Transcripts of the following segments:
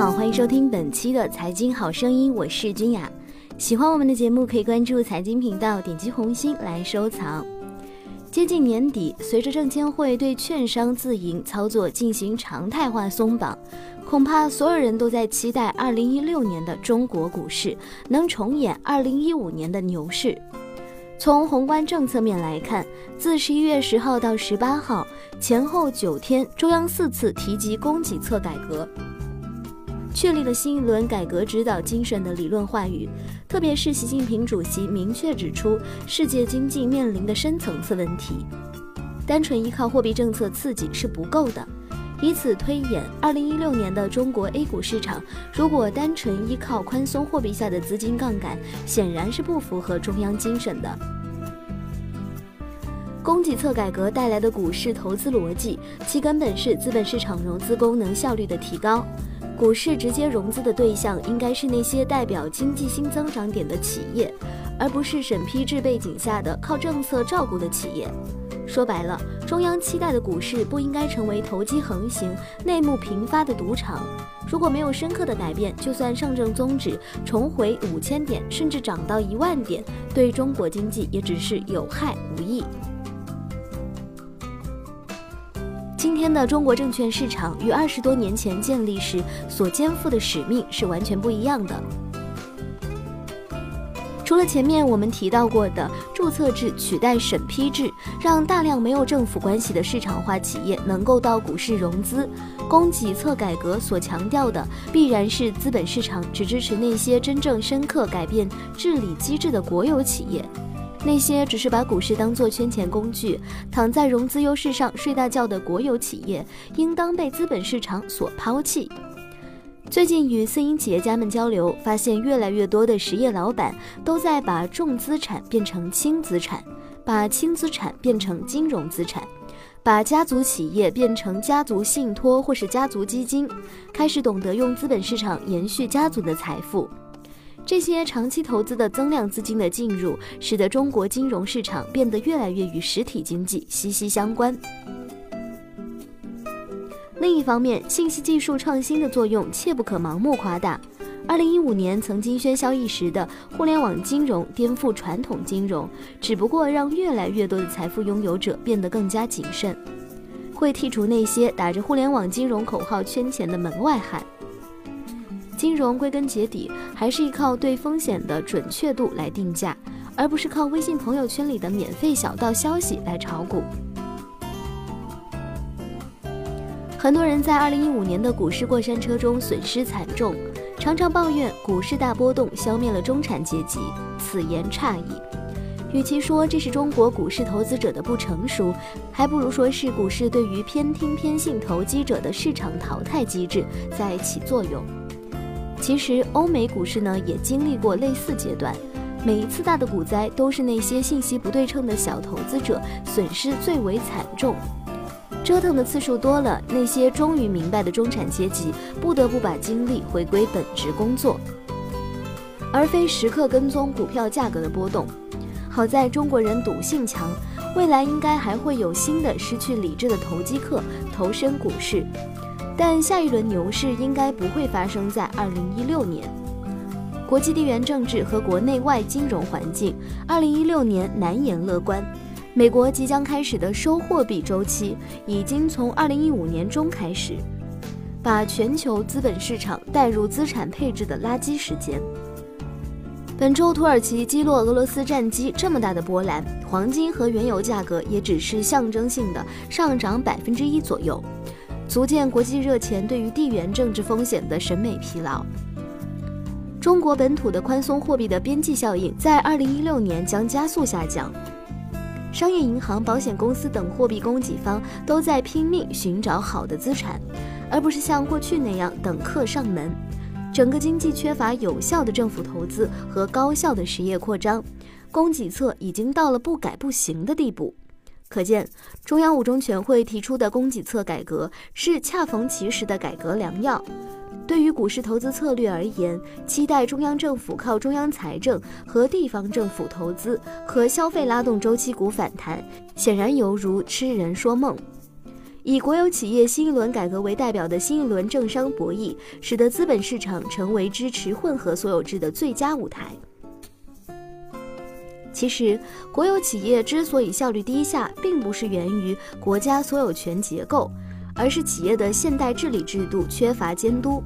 好，欢迎收听本期的财经好声音，我是君雅。喜欢我们的节目，可以关注财经频道，点击红心来收藏。接近年底，随着证监会对券商自营操作进行常态化松绑，恐怕所有人都在期待2016年的中国股市能重演2015年的牛市。从宏观政策面来看，自11月10号到18号前后九天，中央四次提及供给侧改革。确立了新一轮改革指导精神的理论话语，特别是习近平主席明确指出，世界经济面临的深层次问题，单纯依靠货币政策刺激是不够的。以此推演，二零一六年的中国 A 股市场，如果单纯依靠宽松货币下的资金杠杆，显然是不符合中央精神的。供给侧改革带来的股市投资逻辑，其根本是资本市场融资功能效率的提高。股市直接融资的对象应该是那些代表经济新增长点的企业，而不是审批制背景下的靠政策照顾的企业。说白了，中央期待的股市不应该成为投机横行、内幕频发的赌场。如果没有深刻的改变，就算上证综指重回五千点，甚至涨到一万点，对中国经济也只是有害无益。今天的中国证券市场与二十多年前建立时所肩负的使命是完全不一样的。除了前面我们提到过的注册制取代审批制，让大量没有政府关系的市场化企业能够到股市融资，供给侧改革所强调的必然是资本市场只支持那些真正深刻改变治理机制的国有企业。那些只是把股市当作圈钱工具、躺在融资优势上睡大觉的国有企业，应当被资本市场所抛弃。最近与私营企业家们交流，发现越来越多的实业老板都在把重资产变成轻资产，把轻资产变成金融资产，把家族企业变成家族信托或是家族基金，开始懂得用资本市场延续家族的财富。这些长期投资的增量资金的进入，使得中国金融市场变得越来越与实体经济息息相关。另一方面，信息技术创新的作用切不可盲目夸大。二零一五年曾经喧嚣一时的互联网金融颠覆传统金融，只不过让越来越多的财富拥有者变得更加谨慎，会剔除那些打着互联网金融口号圈钱的门外汉。金融归根结底还是依靠对风险的准确度来定价，而不是靠微信朋友圈里的免费小道消息来炒股。很多人在二零一五年的股市过山车中损失惨重，常常抱怨股市大波动消灭了中产阶级。此言差矣，与其说这是中国股市投资者的不成熟，还不如说是股市对于偏听偏信投机者的市场淘汰机制在起作用。其实，欧美股市呢也经历过类似阶段，每一次大的股灾都是那些信息不对称的小投资者损失最为惨重。折腾的次数多了，那些终于明白的中产阶级不得不把精力回归本职工作，而非时刻跟踪股票价格的波动。好在中国人赌性强，未来应该还会有新的失去理智的投机客投身股市。但下一轮牛市应该不会发生在二零一六年。国际地缘政治和国内外金融环境，二零一六年难言乐观。美国即将开始的收货币周期，已经从二零一五年中开始，把全球资本市场带入资产配置的垃圾时间。本周土耳其击落俄罗斯战机这么大的波澜，黄金和原油价格也只是象征性的上涨百分之一左右。足见国际热钱对于地缘政治风险的审美疲劳。中国本土的宽松货币的边际效应在二零一六年将加速下降。商业银行、保险公司等货币供给方都在拼命寻找好的资产，而不是像过去那样等客上门。整个经济缺乏有效的政府投资和高效的实业扩张，供给侧已经到了不改不行的地步。可见，中央五中全会提出的供给侧改革是恰逢其时的改革良药。对于股市投资策略而言，期待中央政府靠中央财政和地方政府投资和消费拉动周期股反弹，显然犹如痴人说梦。以国有企业新一轮改革为代表的新一轮政商博弈，使得资本市场成为支持混合所有制的最佳舞台。其实，国有企业之所以效率低下，并不是源于国家所有权结构，而是企业的现代治理制度缺乏监督，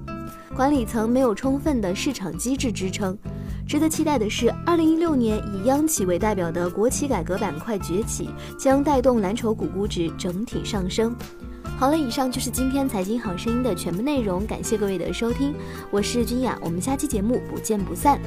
管理层没有充分的市场机制支撑。值得期待的是，二零一六年以央企为代表的国企改革板块崛起，将带动蓝筹股估值整体上升。好了，以上就是今天财经好声音的全部内容，感谢各位的收听，我是君雅，我们下期节目不见不散。